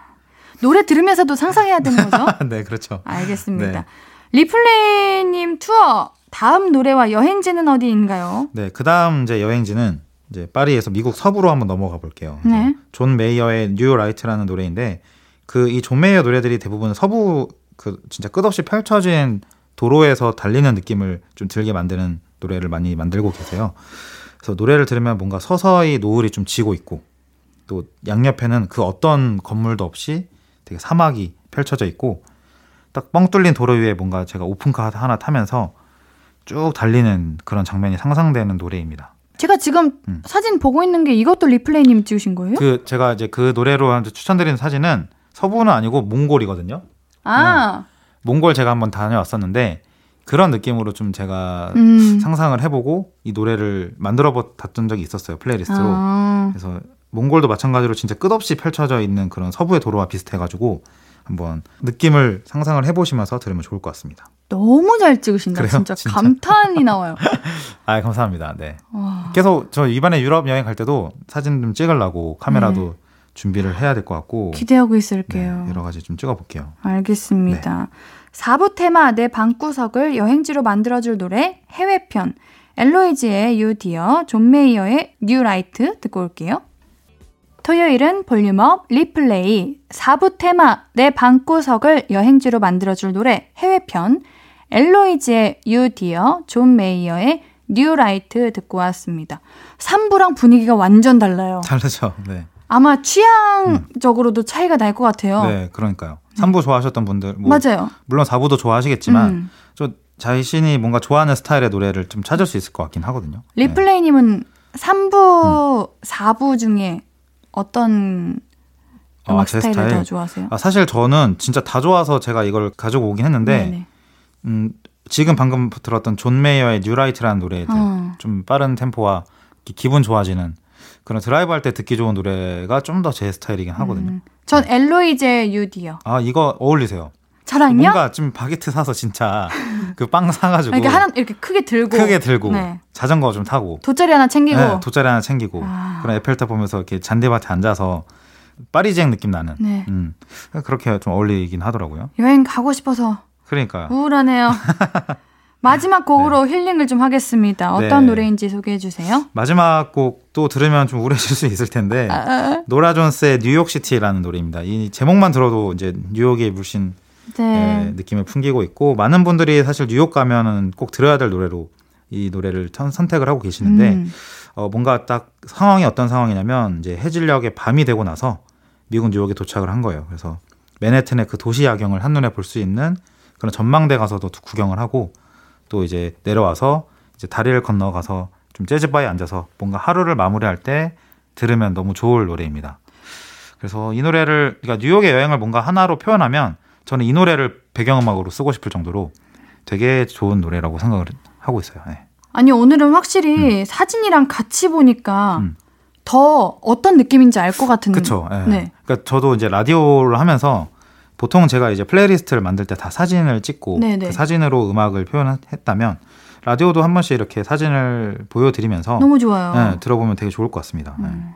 노래 들으면서도 상상해야 되는 거죠? 네, 그렇죠. 알겠습니다. 네. 리플레이님 투어 다음 노래와 여행지는 어디인가요? 네, 그 다음 이제 여행지는 이제 파리에서 미국 서부로 한번 넘어가 볼게요. 네. 존 메이어의 New Light라는 노래인데 그 이 존 메이어 노래들이 대부분 서부 그 진짜 끝없이 펼쳐진 도로에서 달리는 느낌을 좀 들게 만드는 노래를 많이 만들고 계세요. 그래서 노래를 들으면 뭔가 서서히 노을이 좀 지고 있고 또 양옆에는 그 어떤 건물도 없이 되게 사막이 펼쳐져 있고 딱 뻥 뚫린 도로 위에 뭔가 제가 오픈카 하나 타면서 쭉 달리는 그런 장면이 상상되는 노래입니다. 제가 지금 음. 사진 보고 있는 게 이것도 리플레이님 찍으신 거예요? 그 제가 이제 그 노래로 추천드리는 사진은 서부는 아니고 몽골이거든요. 아, 몽골 제가 한번 다녀왔었는데 그런 느낌으로 좀 제가 음. 상상을 해보고 이 노래를 만들어 봤던 적이 있었어요 플레이리스트로. 아, 그래서 몽골도 마찬가지로 진짜 끝없이 펼쳐져 있는 그런 서부의 도로와 비슷해가지고 한번 느낌을 상상을 해보시면서 들으면 좋을 것 같습니다. 너무 잘 찍으신다. 진짜, 진짜? 감탄이 나와요. 아 감사합니다. 네. 와. 계속 저 이번에 유럽 여행 갈 때도 사진 좀 찍으려고 카메라도 준비를 해야 될 것 같고 기대하고 네, 있을게요. 여러 가지 좀 찍어볼게요. 알겠습니다. 4부 테마 내 방구석을 여행지로 만들어줄 노래 해외편 엘로이지의 You Dear, 존 메이어의 New Light 듣고 올게요. 토요일은 볼륨업 리플레이 4부 테마 내 방구석을 여행지로 만들어줄 노래 해외편 엘로이지의 You Dear, 존 메이어의 New Light 듣고 왔습니다. 3부랑 분위기가 완전 달라요. 다르죠. 네. 아마 취향적으로도 차이가 날 것 같아요. 네, 그러니까요. 3부 좋아하셨던 분들, 뭐 맞아요. 물론 4부도 좋아하시겠지만 음. 좀 자신이 뭔가 좋아하는 스타일의 노래를 좀 찾을 수 있을 것 같긴 하거든요. 네. 리플레이님은 3부, 음. 4부 중에 어떤 아, 음악 제 스타일을 스타일? 더 좋아하세요? 아, 사실 저는 진짜 다 좋아서 제가 이걸 가지고 오긴 했는데 네네. 음, 지금 방금 들었던 존 메이어의 New Light라는 노래들 어. 좀 빠른 템포와 기- 기분 좋아지는 그런 드라이브 할 때 듣기 좋은 노래가 좀 더 제 스타일이긴 하거든요. 음. 전 엘로이지 You Dear요. 아 이거 어울리세요. 저랑요? 뭔가 좀 바게트 사서 진짜 그 빵 사가지고 이렇게 하나 이렇게 크게 들고 크게 들고 네. 자전거 좀 타고 돗자리 하나 챙기고 네, 돗자리 하나 챙기고 아. 그런 에펠탑 보면서 이렇게 잔디밭에 앉아서 파리지앵 느낌 나는 네. 음, 그렇게 좀 어울리긴 하더라고요. 여행 가고 싶어서 그러니까 우울하네요. 마지막 곡으로 힐링을 좀 하겠습니다. 어떤 네. 노래인지 소개해 주세요. 마지막 곡도 들으면 좀 우울해질 수 있을 텐데 아, 노라 존스의 New York City라는 노래입니다. 이 제목만 들어도 이제 뉴욕의 물씬 예, 네. 느낌을 풍기고 있고 많은 분들이 사실 뉴욕 가면은 꼭 들어야 될 노래로 이 노래를 천- 선택을 하고 계시는데 음. 어, 뭔가 딱 상황이 어떤 상황이냐면 이제 해질녘에 밤이 되고 나서 미국 뉴욕에 도착을 한 거예요. 그래서 맨해튼의 그 도시 야경을 한눈에 볼 수 있는 그런 전망대 가서도 구경을 하고 또 이제 내려와서 이제 다리를 건너가서 좀 재즈바에 앉아서 뭔가 하루를 마무리할 때 들으면 너무 좋을 노래입니다. 그래서 이 노래를 그러니까 뉴욕의 여행을 뭔가 하나로 표현하면 저는 이 노래를 배경음악으로 쓰고 싶을 정도로 되게 좋은 노래라고 생각을 하고 있어요. 네. 아니 오늘은 확실히 사진이랑 같이 보니까 음. 더 어떤 느낌인지 알 것 같은. 그쵸. 예. 네. 그러니까 저도 이제 라디오를 하면서 보통 제가 이제 playlist를 만들 때 다 사진을 찍고 네네. 그 사진으로 음악을 표현했다면 라디오도 한 번씩 이렇게 사진을 보여드리면서 너무 좋아요. 예, 들어보면 되게 좋을 것 같습니다. 예. 음.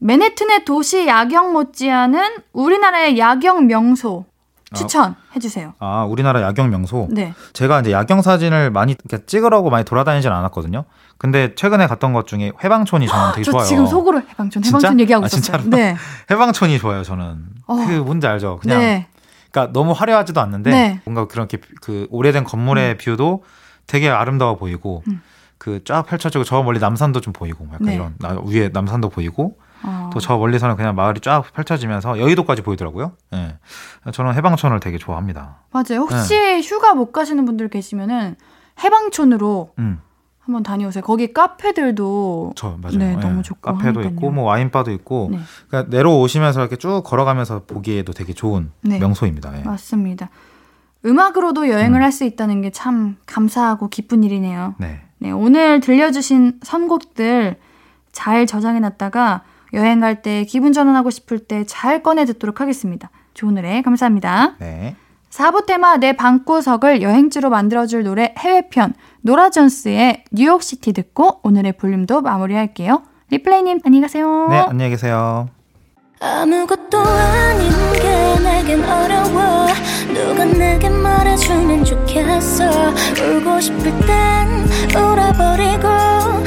맨해튼의 도시 야경 못지않은 우리나라의 야경 명소 추천해 주세요. 아 우리나라 야경 명소 네. 제가 이제 야경 사진을 많이 이렇게 찍으라고 많이 돌아다니진 않았거든요. 근데 최근에 갔던 것 중에 해방촌이 저는 되게 저 좋아요. 지금 속으로 해방촌 진짜? 해방촌 얘기하고 아, 있었어요. 네. 해방촌이 좋아요. 저는 어. 그 뭔지 알죠. 그냥 네. 그러니까 너무 화려하지도 않는데 네. 뭔가 그렇게 그 오래된 건물의 뷰도 되게 아름다워 보이고 음. 그쫙 펼쳐지고 저 멀리 남산도 좀 보이고 약간 네. 이런 나- 위에 남산도 보이고 어. 또저 멀리서는 그냥 마을이 쫙 펼쳐지면서 여의도까지 보이더라고요. 예. 저는 해방촌을 되게 좋아합니다. 맞아요. 혹시 네. 휴가 못 가시는 분들 계시면은 해방촌으로 음. 한번 다녀오세요. 거기 카페들도 저 맞아요. 네, 예. 너무 좋고 카페도 하니까요. 있고 뭐 와인바도 있고 네. 그러니까 내려오시면서 이렇게 쭉 걸어가면서 보기에도 되게 좋은 네. 명소입니다. 예. 맞습니다. 음악으로도 여행을 음. 할수 있다는 게 참 감사하고 기쁜 일이네요. 네. 네, 오늘 들려주신 선곡들 잘 저장해 놨다가 여행 갈 때 기분 전환하고 싶을 때 잘 꺼내 듣도록 하겠습니다. 좋은 노래 감사합니다. 네. 4부 테마 내 방구석을 여행지로 만들어줄 노래 해외편 노라존스의 뉴욕시티 듣고 오늘의 볼륨도 마무리할게요. 리플레이님 안녕히 가세요. 네, 안녕히 계세요. 아무것도 아닌 게 내겐 어려워 누가 내게 말해주면 좋겠어 울고 싶을 땐 울어버리고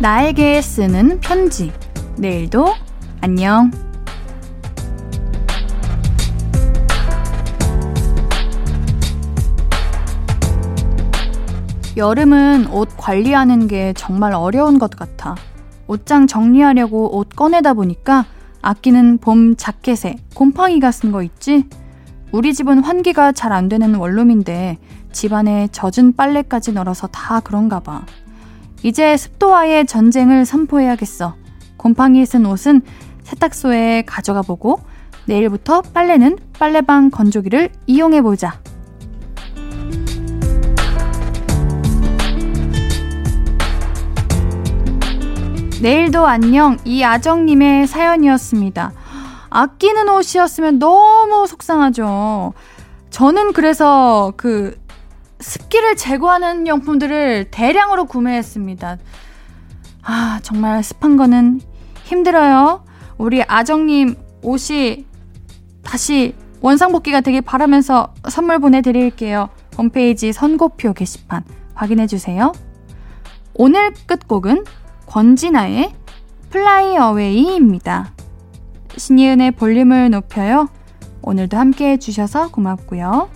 나에게 쓰는 편지. 내일도 안녕. 여름은 옷 관리하는 게 정말 어려운 것 같아. 옷장 정리하려고 옷 꺼내다 보니까 아끼는 봄 자켓에 곰팡이가 쓴 거 있지? 우리 집은 환기가 잘 안 되는 원룸인데 집안에 젖은 빨래까지 널어서 다 그런가 봐. 이제 습도와의 전쟁을 선포해야겠어. 곰팡이 쓴 옷은 세탁소에 가져가 보고 내일부터 빨래는 빨래방 건조기를 이용해 보자. 내일도 안녕 이아정님의 사연이었습니다. 아끼는 옷이었으면 너무 속상하죠. 저는 그래서 그 습기를 제거하는 용품들을 대량으로 구매했습니다. 아, 정말 습한 거는 힘들어요. 우리 아정님 옷이 다시 원상복귀가 되길 바라면서 선물 보내드릴게요. 홈페이지 선곡표 게시판 확인해주세요. 오늘 끝곡은 권진아의 Fly Away입니다. 신이은의 볼륨을 높여요. 오늘도 함께 해주셔서 고맙고요.